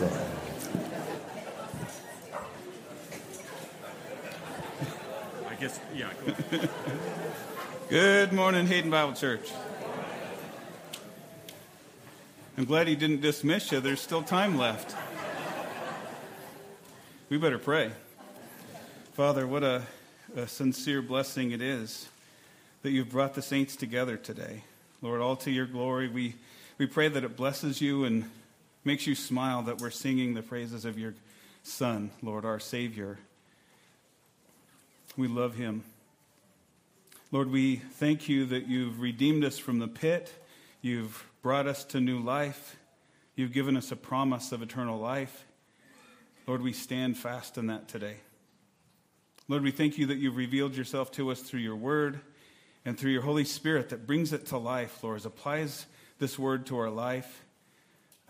I guess, yeah. Go Good morning, Hayden Bible Church. I'm glad he didn't dismiss you. There's still time left. We better pray. Father, what a, a sincere blessing it is that you've brought the saints together today. Lord, all to your glory. We, we pray that it blesses you and makes you smile that we're singing the praises of your Son, Lord, our Savior. We love him. Lord, we thank you that you've redeemed us from the pit. You've brought us to new life. You've given us a promise of eternal life. Lord, we stand fast in that today. Lord, we thank you that you've revealed yourself to us through your word and through your Holy Spirit that brings it to life, Lord, applies this word to our life.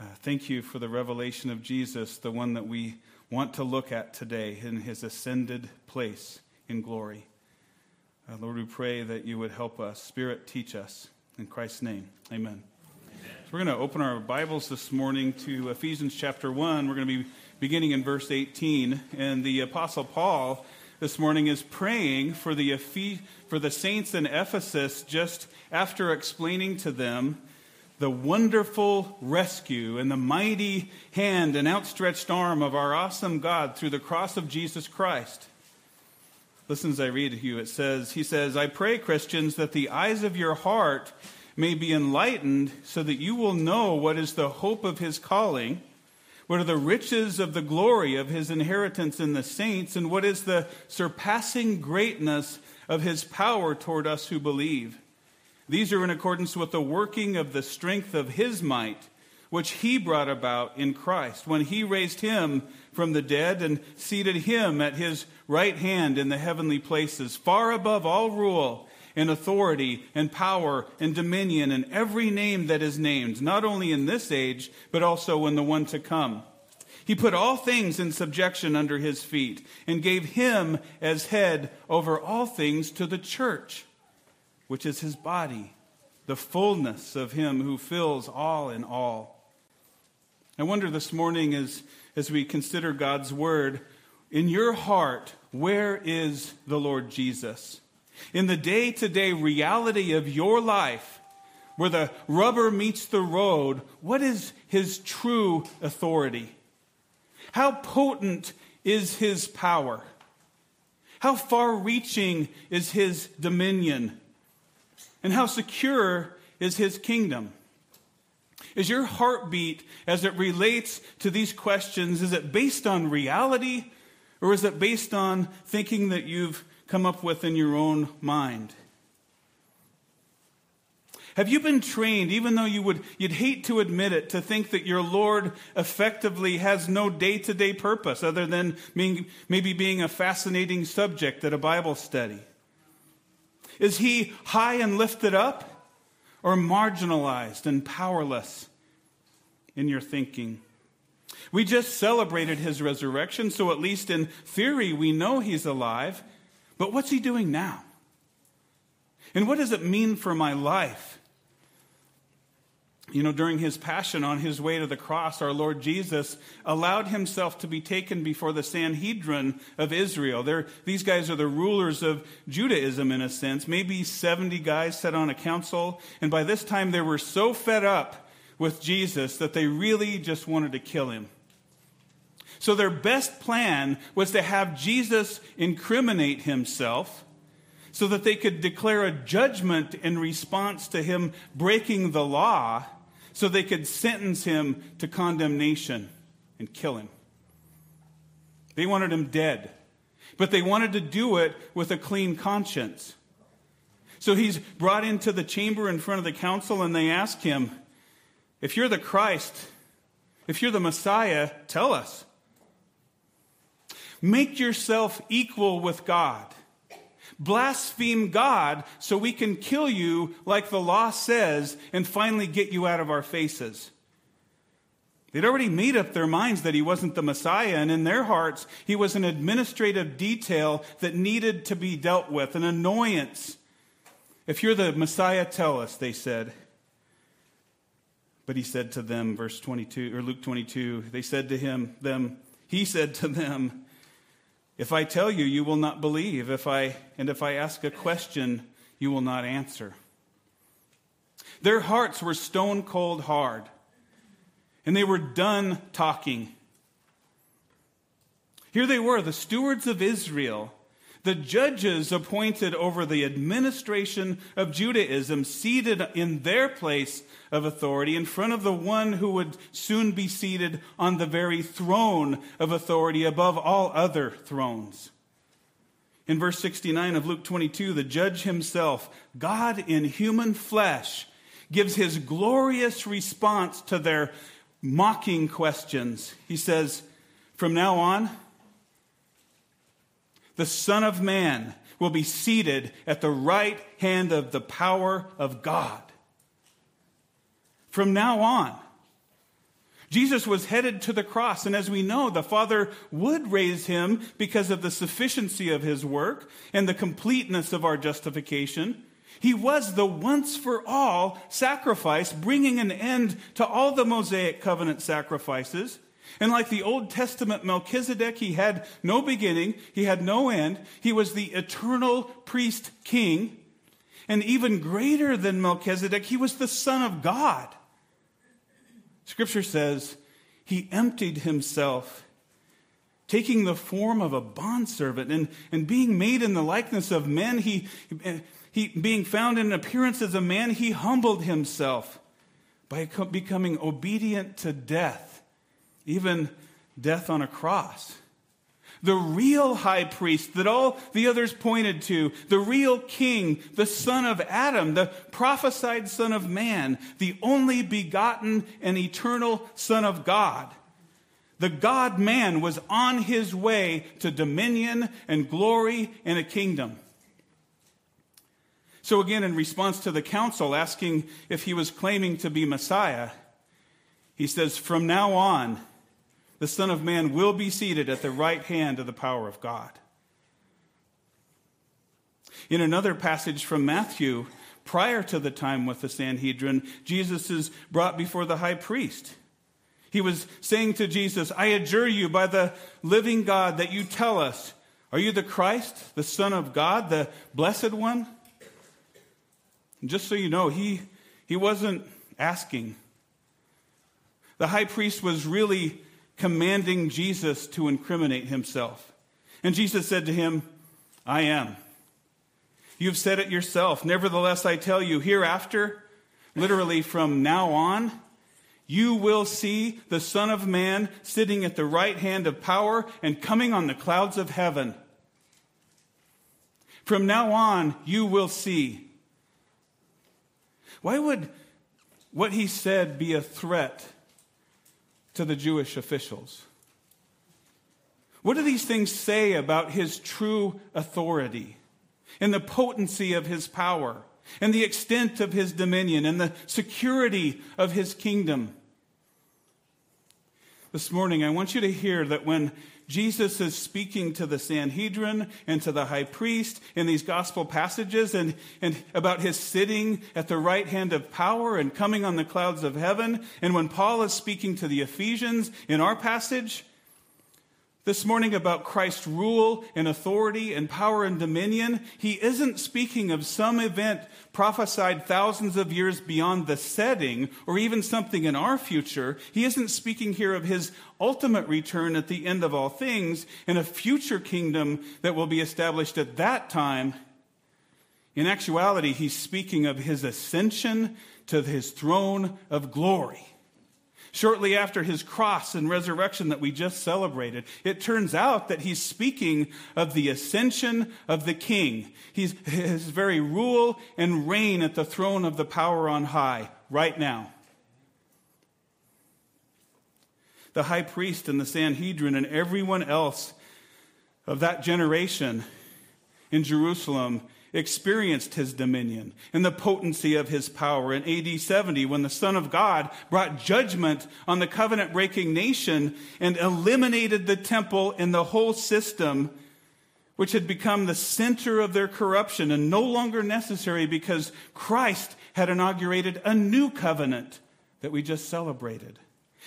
Uh, thank you for the revelation of Jesus, the one that we want to look at today in his ascended place in glory. Uh, Lord, we pray that you would help us. Spirit, teach us. In Christ's name, amen. So we're going to open our Bibles this morning to Ephesians chapter 1. We're going to be beginning in verse 18. And the Apostle Paul this morning is praying for the, for the saints in Ephesus just after explaining to them the wonderful rescue and the mighty hand and outstretched arm of our awesome God through the cross of Jesus Christ. Listen as I read to you. It says, He says, I pray, Christians, that the eyes of your heart may be enlightened so that you will know what is the hope of his calling, what are the riches of the glory of his inheritance in the saints, and what is the surpassing greatness of his power toward us who believe. These are in accordance with the working of the strength of his might, which he brought about in Christ, when he raised him from the dead and seated him at his right hand in the heavenly places, far above all rule and authority and power and dominion and every name that is named, not only in this age, but also in the one to come. He put all things in subjection under his feet and gave him as head over all things to the church, which is his body, the fullness of him who fills all in all. I wonder this morning as, as we consider God's word, in your heart, where is the Lord Jesus? in the day to day reality of your life, where the rubber meets the road, what is his true authority? How potent is his power? How far reaching is his dominion? And how secure is his kingdom? Is your heartbeat as it relates to these questions, is it based on reality or is it based on thinking that you've come up with in your own mind? Have you been trained, even though you would, you'd hate to admit it, to think that your Lord effectively has no day to day purpose other than being, maybe being a fascinating subject at a Bible study? Is he high and lifted up or marginalized and powerless in your thinking? We just celebrated his resurrection, so at least in theory, we know he's alive. But what's he doing now? And what does it mean for my life? You know, during his passion on his way to the cross, our Lord Jesus allowed himself to be taken before the Sanhedrin of Israel. They're, these guys are the rulers of Judaism in a sense. Maybe 70 guys sat on a council, and by this time they were so fed up with Jesus that they really just wanted to kill him. So their best plan was to have Jesus incriminate himself so that they could declare a judgment in response to him breaking the law, so they could sentence him to condemnation and kill him. They wanted him dead, but they wanted to do it with a clean conscience. So he's brought into the chamber in front of the council, and they ask him, If you're the Christ, if you're the Messiah, tell us. Make yourself equal with God. Blaspheme God so we can kill you like the law says and finally get you out of our faces. They'd already made up their minds that he wasn't the Messiah, and in their hearts, he was an administrative detail that needed to be dealt with, an annoyance. If you're the Messiah, tell us, they said. But he said to them, verse 22, or Luke 22, they said to him, them, he said to them, If I tell you, you will not believe. If I, and if I ask a question, you will not answer. Their hearts were stone cold hard, and they were done talking. Here they were, the stewards of Israel, the judges appointed over the administration of Judaism, seated in their place of authority in front of the one who would soon be seated on the very throne of authority above all other thrones. In verse 69 of Luke 22, the judge himself, God in human flesh, gives his glorious response to their mocking questions. He says, From now on, the Son of Man will be seated at the right hand of the power of God. From now on, Jesus was headed to the cross, and as we know, the Father would raise him because of the sufficiency of his work and the completeness of our justification. He was the once for all sacrifice, bringing an end to all the Mosaic covenant sacrifices. And like the Old Testament Melchizedek, he had no beginning, he had no end. He was the eternal priest king. And even greater than Melchizedek, he was the Son of God. Scripture says he emptied himself, taking the form of a bondservant and, and being made in the likeness of men. He, he, being found in appearance as a man, he humbled himself by becoming obedient to death, even death on a cross. The real high priest that all the others pointed to, the real king, the son of Adam, the prophesied son of man, the only begotten and eternal son of God. The God man was on his way to dominion and glory and a kingdom. So, again, in response to the council asking if he was claiming to be Messiah, he says, From now on, the Son of Man will be seated at the right hand of the power of God. In another passage from Matthew, prior to the time with the Sanhedrin, Jesus is brought before the high priest. He was saying to Jesus, I adjure you by the living God that you tell us, are you the Christ, the Son of God, the Blessed One? And just so you know, he, he wasn't asking. The high priest was really commanding Jesus to incriminate himself. And Jesus said to him, I am. You've said it yourself. Nevertheless, I tell you, hereafter, literally from now on, you will see the Son of Man sitting at the right hand of power and coming on the clouds of heaven. From now on, you will see why would what he said be a threat to the Jewish officials? What do these things say about his true authority and the potency of his power and the extent of his dominion and the security of his kingdom? This morning, I want you to hear that when Jesus is speaking to the Sanhedrin and to the high priest in these gospel passages and, and about his sitting at the right hand of power and coming on the clouds of heaven. And when Paul is speaking to the Ephesians in our passage, this morning about Christ's rule and authority and power and dominion, he isn't speaking of some event prophesied thousands of years beyond the setting or even something in our future. He isn't speaking here of his ultimate return at the end of all things in a future kingdom that will be established at that time. In actuality, he's speaking of his ascension to his throne of glory shortly after his cross and resurrection that we just celebrated. It turns out that he's speaking of the ascension of the king. He's, his very rule and reign at the throne of the power on high right now. The high priest and the Sanhedrin and everyone else of that generation in Jerusalem experienced his dominion and the potency of his power in AD 70 when the Son of God brought judgment on the covenant breaking nation and eliminated the temple and the whole system, which had become the center of their corruption and no longer necessary because Christ had inaugurated a new covenant that we just celebrated.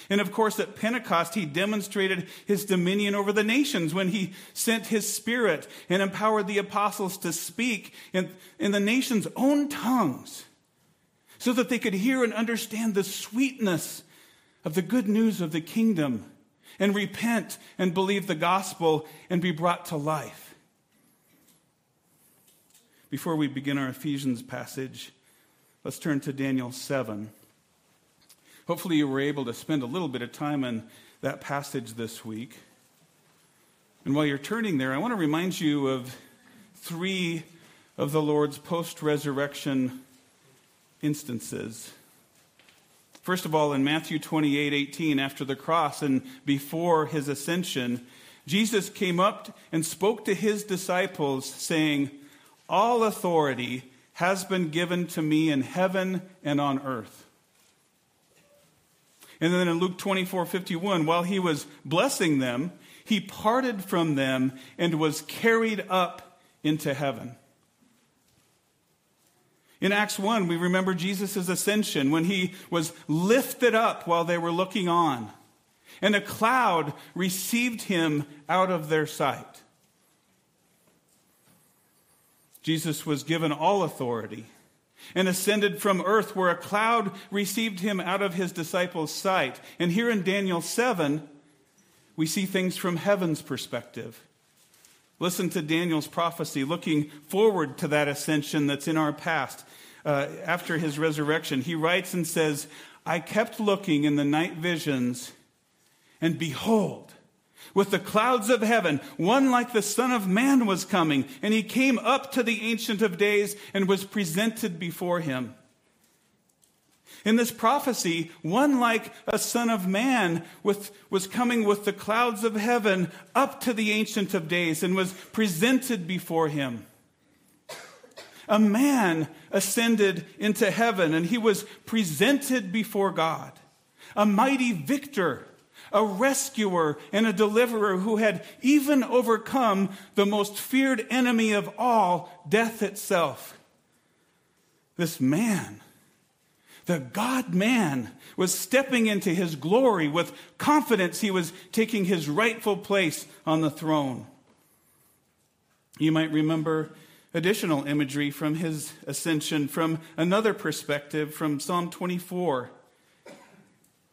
And of course, at Pentecost, he demonstrated his dominion over the nations when he sent his spirit and empowered the apostles to speak in, in the nation's own tongues so that they could hear and understand the sweetness of the good news of the kingdom and repent and believe the gospel and be brought to life. Before we begin our Ephesians passage, let's turn to Daniel 7. Hopefully, you were able to spend a little bit of time on that passage this week. And while you're turning there, I want to remind you of three of the Lord's post resurrection instances. First of all, in Matthew 28 18, after the cross and before his ascension, Jesus came up and spoke to his disciples, saying, All authority has been given to me in heaven and on earth. And then in Luke 24 51, while he was blessing them, he parted from them and was carried up into heaven. In Acts 1, we remember Jesus' ascension when he was lifted up while they were looking on, and a cloud received him out of their sight. Jesus was given all authority and ascended from earth, where a cloud received him out of his disciples' sight. And here in Daniel 7, we see things from heaven's perspective. Listen to Daniel's prophecy, looking forward to that ascension that's in our past. Uh, after his resurrection, he writes and says, I kept looking in the night visions, and behold, with the clouds of heaven, one like the Son of Man was coming, and he came up to the Ancient of Days and was presented before him. In this prophecy, one like a Son of Man with, was coming with the clouds of heaven up to the Ancient of Days and was presented before him. A man ascended into heaven and he was presented before God, a mighty victor a rescuer and a deliverer who had even overcome the most feared enemy of all, death itself. This man, the God man, was stepping into his glory with confidence he was taking his rightful place on the throne. You might remember additional imagery from his ascension from another perspective from Psalm 24.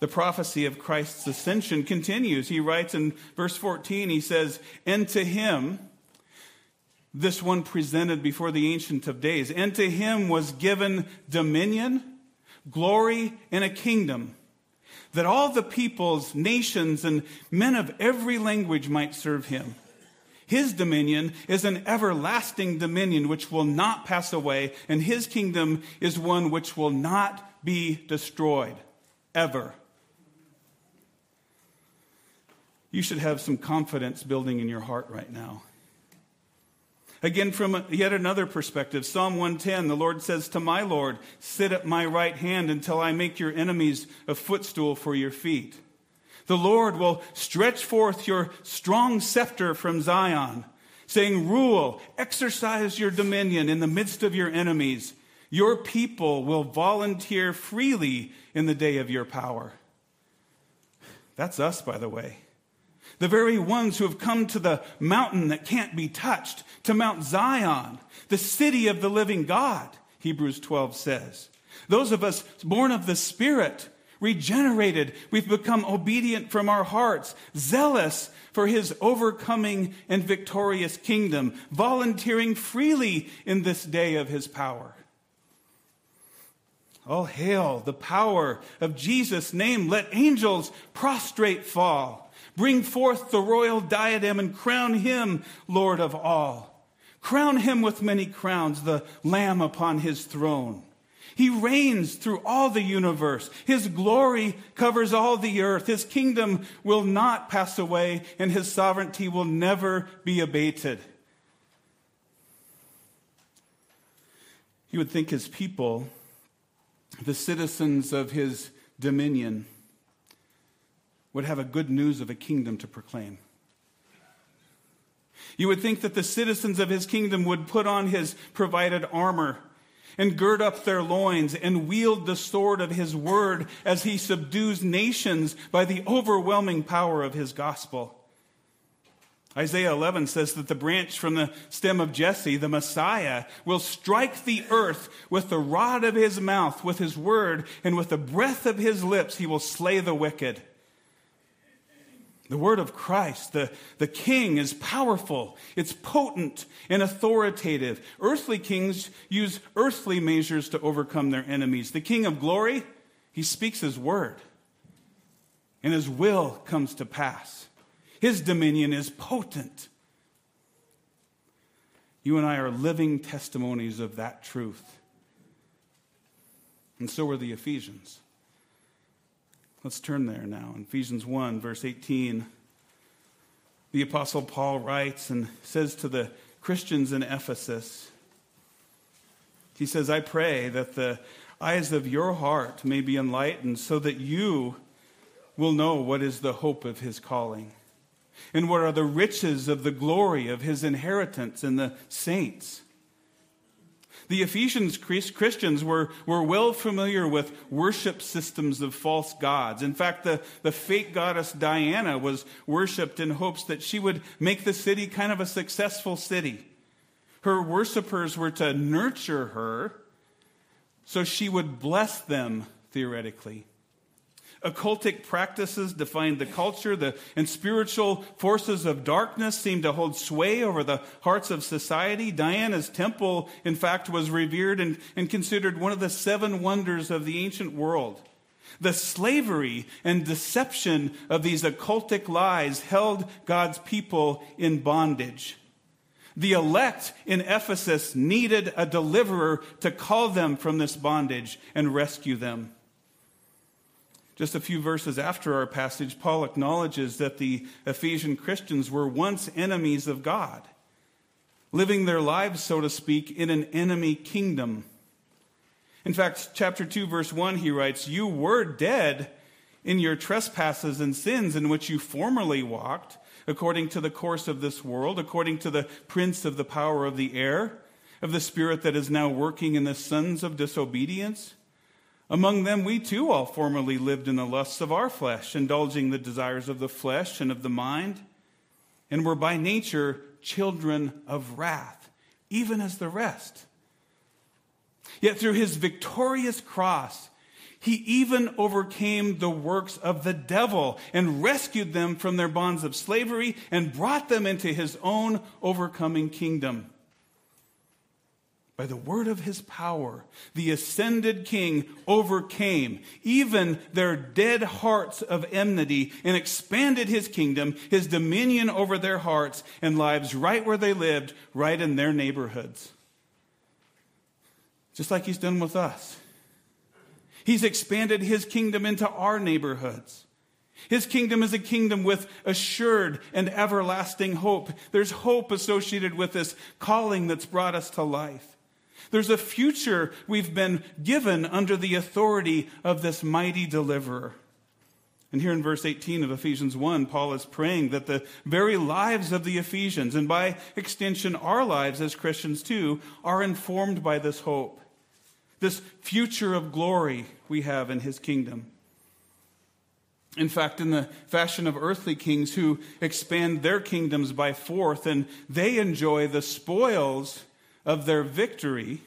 The prophecy of Christ's ascension continues. He writes in verse 14, he says, And to him, this one presented before the Ancient of Days, and to him was given dominion, glory, and a kingdom, that all the peoples, nations, and men of every language might serve him. His dominion is an everlasting dominion which will not pass away, and his kingdom is one which will not be destroyed ever. You should have some confidence building in your heart right now. Again, from yet another perspective, Psalm 110, the Lord says to my Lord, Sit at my right hand until I make your enemies a footstool for your feet. The Lord will stretch forth your strong scepter from Zion, saying, Rule, exercise your dominion in the midst of your enemies. Your people will volunteer freely in the day of your power. That's us, by the way the very ones who have come to the mountain that can't be touched, to Mount Zion, the city of the living God, Hebrews 12 says. Those of us born of the Spirit, regenerated, we've become obedient from our hearts, zealous for his overcoming and victorious kingdom, volunteering freely in this day of his power. All hail the power of Jesus' name. Let angels prostrate fall. Bring forth the royal diadem and crown him Lord of all. Crown him with many crowns, the Lamb upon his throne. He reigns through all the universe. His glory covers all the earth. His kingdom will not pass away, and his sovereignty will never be abated. You would think his people, the citizens of his dominion, would have a good news of a kingdom to proclaim. You would think that the citizens of his kingdom would put on his provided armor and gird up their loins and wield the sword of his word as he subdues nations by the overwhelming power of his gospel. Isaiah 11 says that the branch from the stem of Jesse, the Messiah, will strike the earth with the rod of his mouth, with his word, and with the breath of his lips he will slay the wicked. The word of Christ, the, the king, is powerful, it's potent and authoritative. Earthly kings use earthly measures to overcome their enemies. The king of glory, he speaks his word, and his will comes to pass. His dominion is potent. You and I are living testimonies of that truth. And so are the Ephesians. Let's turn there now. In Ephesians 1, verse 18, the Apostle Paul writes and says to the Christians in Ephesus, he says, I pray that the eyes of your heart may be enlightened so that you will know what is the hope of his calling and what are the riches of the glory of his inheritance in the saints the Ephesians Christians were, were well familiar with worship systems of false gods. In fact, the, the fake goddess Diana was worshiped in hopes that she would make the city kind of a successful city. Her worshippers were to nurture her so she would bless them, theoretically. Occultic practices defined the culture, the, and spiritual forces of darkness seemed to hold sway over the hearts of society. Diana's temple, in fact, was revered and, and considered one of the seven wonders of the ancient world. The slavery and deception of these occultic lies held God's people in bondage. The elect in Ephesus needed a deliverer to call them from this bondage and rescue them. Just a few verses after our passage, Paul acknowledges that the Ephesian Christians were once enemies of God, living their lives, so to speak, in an enemy kingdom. In fact, chapter 2, verse 1, he writes, You were dead in your trespasses and sins in which you formerly walked, according to the course of this world, according to the prince of the power of the air, of the spirit that is now working in the sons of disobedience among them, we too all formerly lived in the lusts of our flesh, indulging the desires of the flesh and of the mind, and were by nature children of wrath, even as the rest. Yet through his victorious cross, he even overcame the works of the devil and rescued them from their bonds of slavery and brought them into his own overcoming kingdom. By the word of his power, the ascended king overcame even their dead hearts of enmity and expanded his kingdom, his dominion over their hearts and lives right where they lived, right in their neighborhoods. Just like he's done with us. He's expanded his kingdom into our neighborhoods. His kingdom is a kingdom with assured and everlasting hope. There's hope associated with this calling that's brought us to life. There's a future we've been given under the authority of this mighty deliverer. And here in verse 18 of Ephesians 1, Paul is praying that the very lives of the Ephesians, and by extension our lives as Christians too, are informed by this hope, this future of glory we have in his kingdom. In fact, in the fashion of earthly kings who expand their kingdoms by force and they enjoy the spoils of their victory.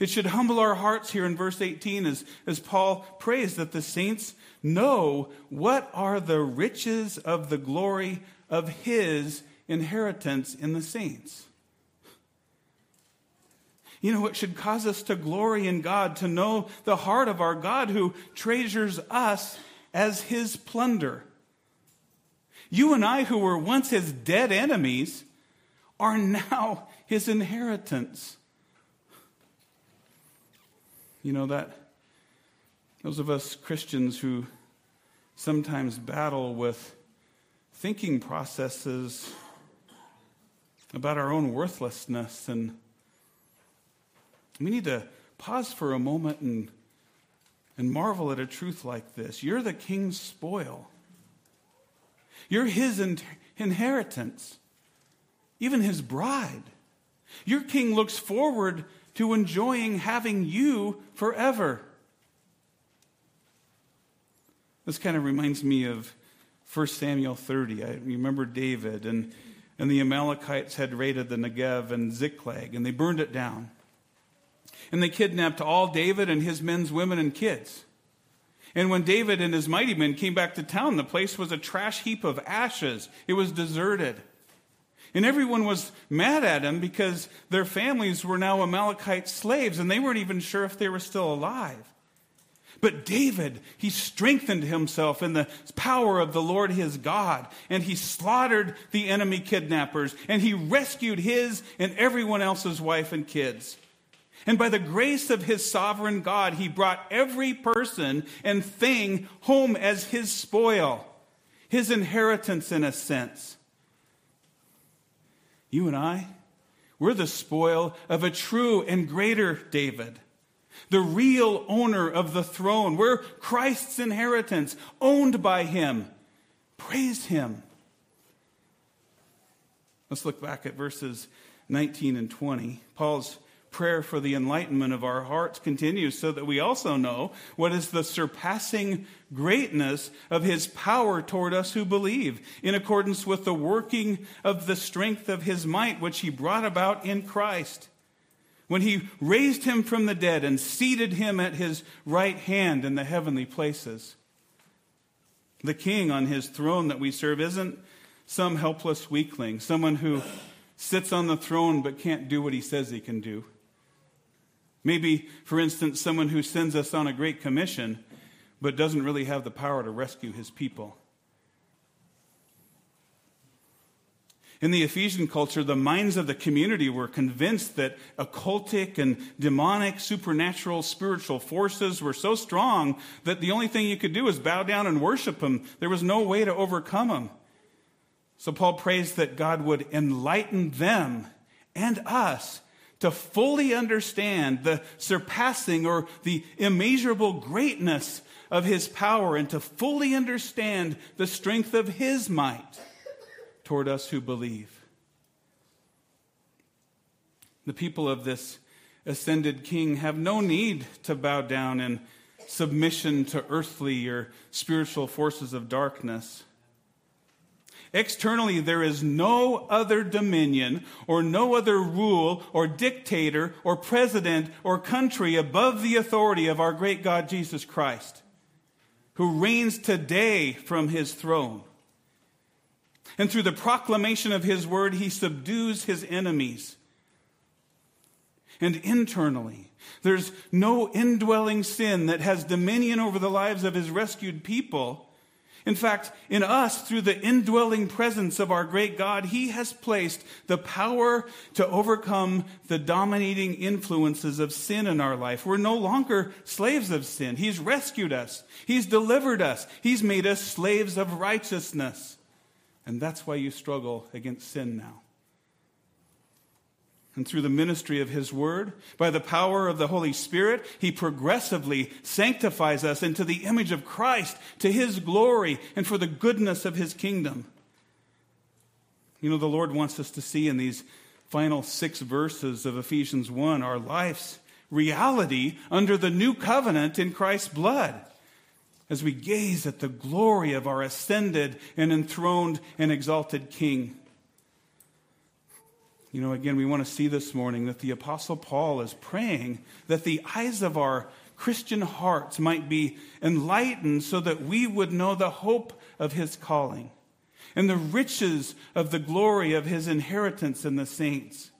It should humble our hearts here in verse 18 as, as Paul prays that the saints know what are the riches of the glory of his inheritance in the saints. You know, it should cause us to glory in God, to know the heart of our God who treasures us as his plunder. You and I, who were once his dead enemies, are now his inheritance. You know, that those of us Christians who sometimes battle with thinking processes about our own worthlessness, and we need to pause for a moment and, and marvel at a truth like this. You're the king's spoil. You're his in- inheritance, even his bride. Your king looks forward to enjoying having you forever. This kind of reminds me of 1 Samuel 30. I remember David, and, and the Amalekites had raided the Negev and Ziklag, and they burned it down. And they kidnapped all David and his men's women and kids. And when David and his mighty men came back to town, the place was a trash heap of ashes. It was deserted. And everyone was mad at him because their families were now Amalekite slaves and they weren't even sure if they were still alive. But David, he strengthened himself in the power of the Lord his God, and he slaughtered the enemy kidnappers, and he rescued his and everyone else's wife and kids. And by the grace of his sovereign God, he brought every person and thing home as his spoil, his inheritance in a sense. You and I, we're the spoil of a true and greater David, the real owner of the throne. We're Christ's inheritance, owned by him. Praise him. Let's look back at verses 19 and 20. Paul's prayer for the enlightenment of our hearts continues so that we also know what is the surpassing greatness of his power toward us who believe, in accordance with the working of the strength of his might, which he brought about in Christ. When he raised him from the dead and seated him at his right hand in the heavenly places. The king on his throne that we serve isn't some helpless weakling, someone who sits on the throne but can't do what he says he can do. Maybe, for instance, someone who sends us on a great commission but doesn't really have the power to rescue his people. In the Ephesian culture, the minds of the community were convinced that occultic and demonic, supernatural, spiritual forces were so strong that the only thing you could do was bow down and worship them. There was no way to overcome them. So Paul prays that God would enlighten them and us to fully understand the surpassing or the immeasurable greatness of his power and to fully understand the strength of his might toward us who believe. The people of this ascended king have no need to bow down in submission to earthly or spiritual forces of darkness. Externally, there is no other dominion or no other rule or dictator or president or country above the authority of our great God Jesus Christ, who reigns today from his throne. And through the proclamation of his word, he subdues his enemies. And internally, there's no indwelling sin that has dominion over the lives of his rescued people in fact, in us, through the indwelling presence of our great God, He has placed the power to overcome the dominating influences of sin in our life. We're no longer slaves of sin. He's rescued us, He's delivered us, He's made us slaves of righteousness. And that's why you struggle against sin now and through the ministry of His Word, by the power of the Holy Spirit, He progressively sanctifies us into the image of Christ to His glory and for the goodness of His kingdom. You know, the Lord wants us to see in these final six verses of Ephesians 1 our life's reality under the new covenant in Christ's blood as we gaze at the glory of our ascended and enthroned and exalted King. You know, again, we want to see this morning that the Apostle Paul is praying that the eyes of our Christian hearts might be enlightened so that we would know the hope of his calling and the riches of the glory of his inheritance in the saints.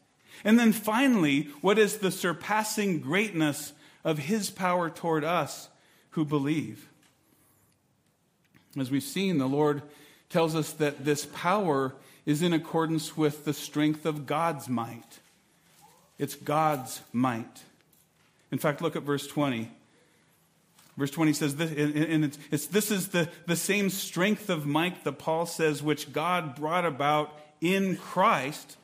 And then finally, what is the surpassing greatness of his power toward us who believe? As we've seen, the Lord tells us that this power is in accordance with the strength of God's might. It's God's might. In fact, look at verse 20. Verse 20 says, this, and it's, it's, this is the, the same strength of might that Paul says, which God brought about in Christ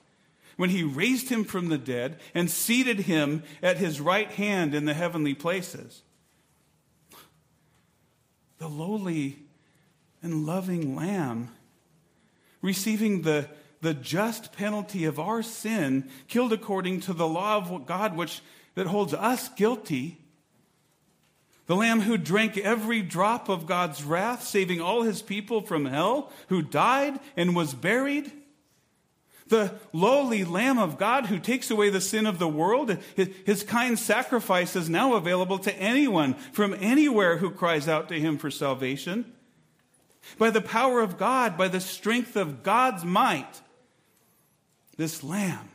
when he raised him from the dead and seated him at his right hand in the heavenly places. The lowly and loving Lamb receiving the, the just penalty of our sin, killed according to the law of God, which that holds us guilty the Lamb who drank every drop of God's wrath, saving all his people from hell, who died and was buried. The lowly Lamb of God who takes away the sin of the world. His kind sacrifice is now available to anyone from anywhere who cries out to him for salvation. By the power of God, by the strength of God's might, this Lamb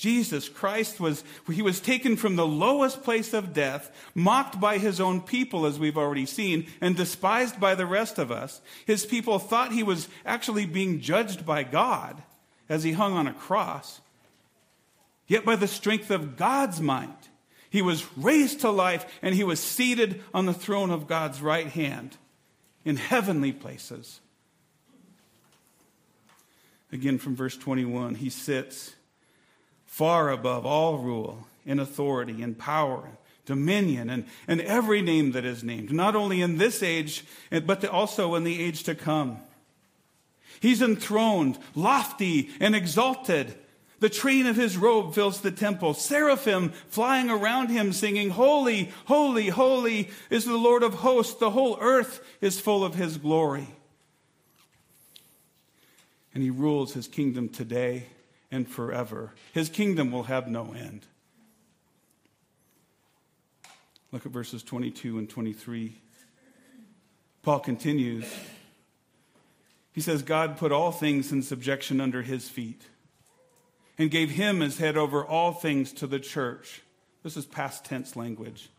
Jesus Christ was, he was taken from the lowest place of death, mocked by his own people, as we've already seen, and despised by the rest of us. His people thought he was actually being judged by God as he hung on a cross. Yet by the strength of God's might, he was raised to life and he was seated on the throne of God's right hand in heavenly places. Again, from verse 21, he sits far above all rule and authority and power, dominion, and, and every name that is named, not only in this age, but also in the age to come. He's enthroned, lofty, and exalted. The train of his robe fills the temple. Seraphim flying around him, singing, Holy, holy, holy is the Lord of hosts. The whole earth is full of his glory. And he rules his kingdom today and forever. His kingdom will have no end. Look at verses 22 and 23. Paul continues. He says, God put all things in subjection under his feet and gave him as head over all things to the church. This is past tense language,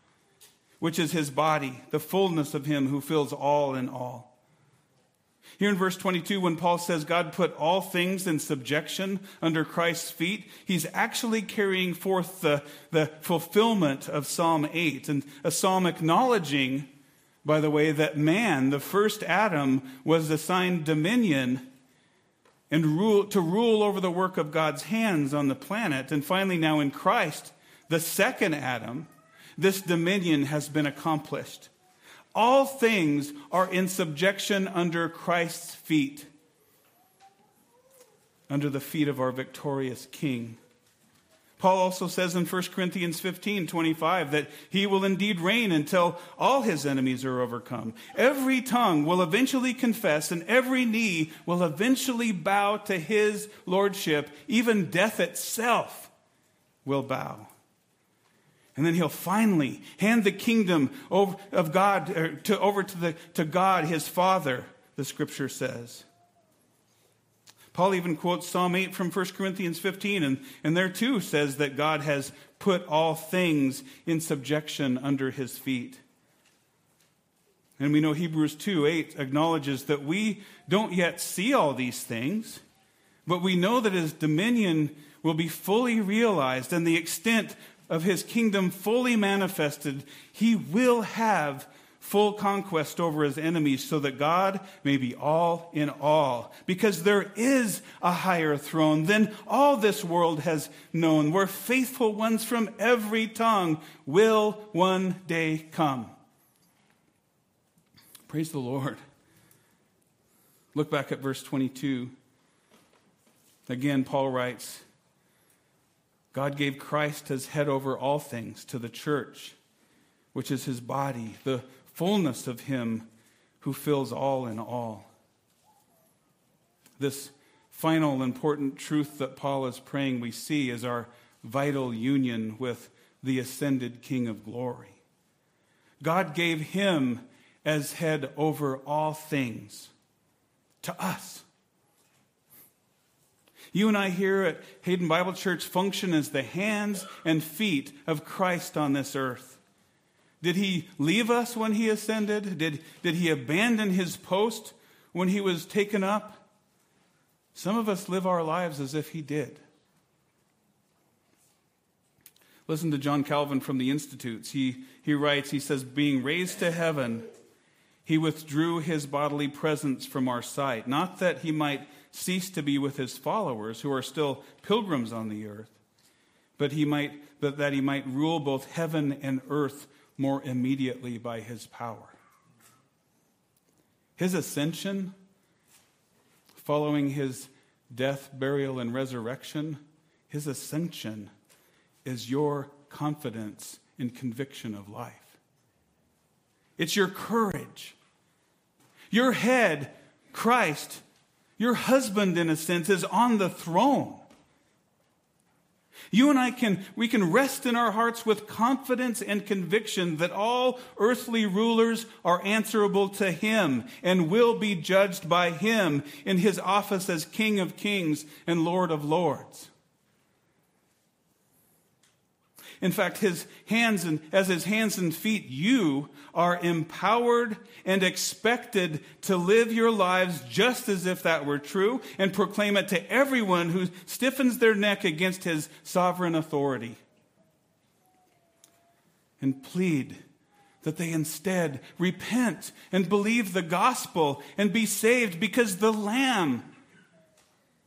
which is his body, the fullness of him who fills all in all. Here in verse 22, when Paul says God put all things in subjection under Christ's feet, he's actually carrying forth the, the fulfillment of Psalm 8, and a psalm acknowledging, by the way, that man, the first Adam, was assigned dominion and rule, to rule over the work of God's hands on the planet. And finally, now in Christ, the second Adam, this dominion has been accomplished. All things are in subjection under Christ's feet, under the feet of our victorious King. Paul also says in 1 Corinthians 15 25 that he will indeed reign until all his enemies are overcome. Every tongue will eventually confess, and every knee will eventually bow to his lordship. Even death itself will bow. And then he'll finally hand the kingdom of God er, to, over to, the, to God, his Father, the scripture says. Paul even quotes Psalm 8 from 1 Corinthians 15, and, and there too says that God has put all things in subjection under his feet. And we know Hebrews 2 8 acknowledges that we don't yet see all these things, but we know that his dominion will be fully realized and the extent of his kingdom fully manifested, he will have full conquest over his enemies so that God may be all in all. Because there is a higher throne than all this world has known, where faithful ones from every tongue will one day come. Praise the Lord. Look back at verse 22. Again, Paul writes, God gave Christ as head over all things to the church, which is his body, the fullness of him who fills all in all. This final important truth that Paul is praying we see is our vital union with the ascended King of glory. God gave him as head over all things to us. You and I here at Hayden Bible Church function as the hands and feet of Christ on this earth. Did he leave us when he ascended? Did, did he abandon his post when he was taken up? Some of us live our lives as if he did. Listen to John Calvin from the Institutes. He, he writes, he says, Being raised to heaven, he withdrew his bodily presence from our sight, not that he might cease to be with his followers, who are still pilgrims on the earth, but, he might, but that he might rule both heaven and earth more immediately by his power. His ascension, following his death, burial, and resurrection, his ascension is your confidence and conviction of life. It's your courage. Your head, Christ, your husband, in a sense, is on the throne. You and I can, we can rest in our hearts with confidence and conviction that all earthly rulers are answerable to Him and will be judged by Him in His office as King of Kings and Lord of Lords. In fact, his hands and as his hands and feet, you are empowered and expected to live your lives just as if that were true and proclaim it to everyone who stiffens their neck against his sovereign authority. And plead that they instead repent and believe the gospel and be saved because the Lamb,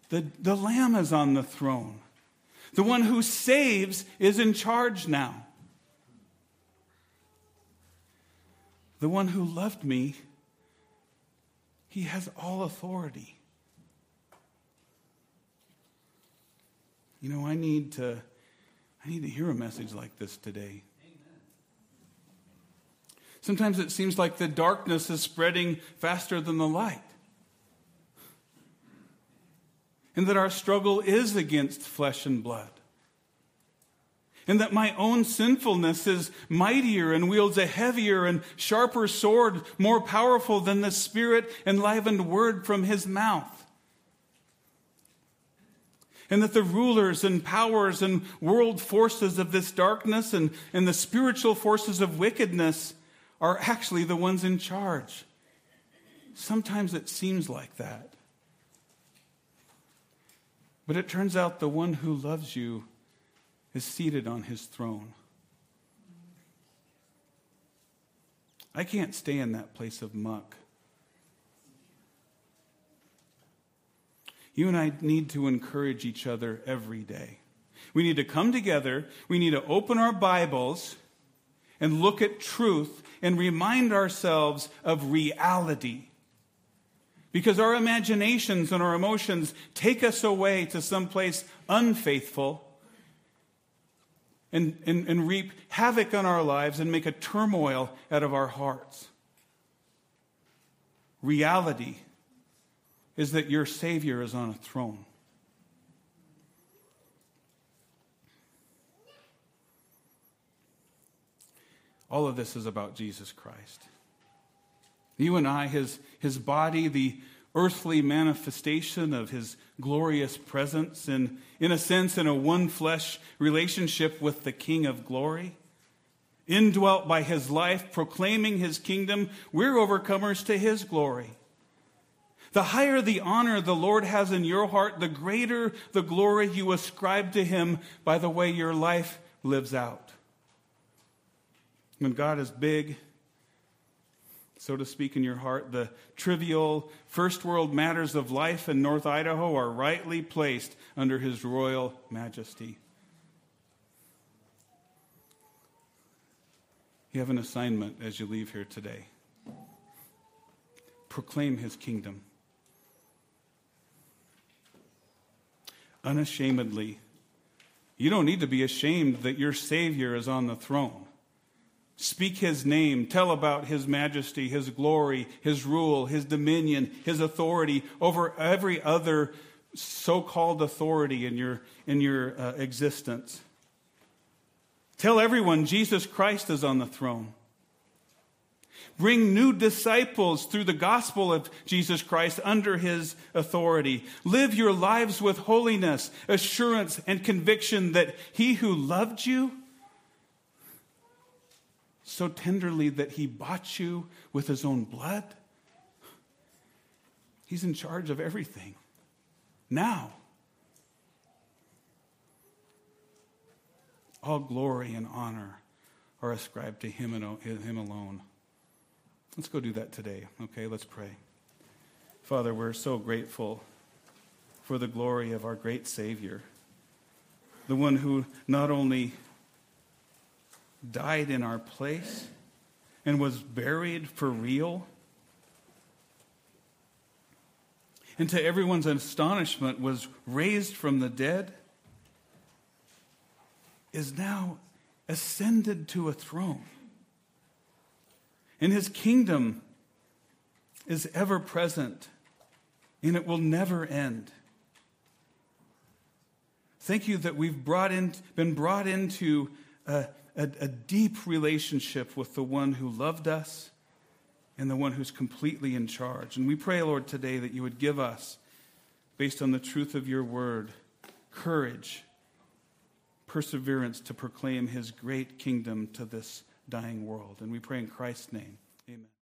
the, the Lamb is on the throne. The one who saves is in charge now. The one who loved me, he has all authority. You know, I need to I need to hear a message like this today. Sometimes it seems like the darkness is spreading faster than the light and that our struggle is against flesh and blood. And that my own sinfulness is mightier and wields a heavier and sharper sword, more powerful than the spirit enlivened word from his mouth. And that the rulers and powers and world forces of this darkness and, and the spiritual forces of wickedness are actually the ones in charge. Sometimes it seems like that. But it turns out the one who loves you is seated on his throne. I can't stay in that place of muck. You and I need to encourage each other every day. We need to come together. We need to open our Bibles and look at truth and remind ourselves of reality. Because our imaginations and our emotions take us away to someplace unfaithful and, and, and reap havoc on our lives and make a turmoil out of our hearts. Reality is that your Savior is on a throne. All of this is about Jesus Christ. You and I, his, his body, the earthly manifestation of his glorious presence, and in a sense, in a one flesh relationship with the King of glory. Indwelt by his life, proclaiming his kingdom, we're overcomers to his glory. The higher the honor the Lord has in your heart, the greater the glory you ascribe to him by the way your life lives out. When God is big, so to speak, in your heart, the trivial first world matters of life in North Idaho are rightly placed under his royal majesty. You have an assignment as you leave here today. Proclaim his kingdom. Unashamedly. You don't need to be ashamed that your Savior is on the throne. Speak his name. Tell about his majesty, his glory, his rule, his dominion, his authority over every other so called authority in your, in your uh, existence. Tell everyone Jesus Christ is on the throne. Bring new disciples through the gospel of Jesus Christ under his authority. Live your lives with holiness, assurance, and conviction that he who loved you so tenderly that he bought you with his own blood. He's in charge of everything. Now, all glory and honor are ascribed to him and him alone. Let's go do that today, okay? Let's pray. Father, we're so grateful for the glory of our great Savior, the one who not only died in our place and was buried for real, and to everyone's astonishment was raised from the dead, is now ascended to a throne. And his kingdom is ever present, and it will never end. Thank you that we've brought in, been brought into a, a, a deep relationship with the one who loved us and the one who's completely in charge. And we pray, Lord, today that you would give us, based on the truth of your word, courage, perseverance to proclaim his great kingdom to this dying world. And we pray in Christ's name.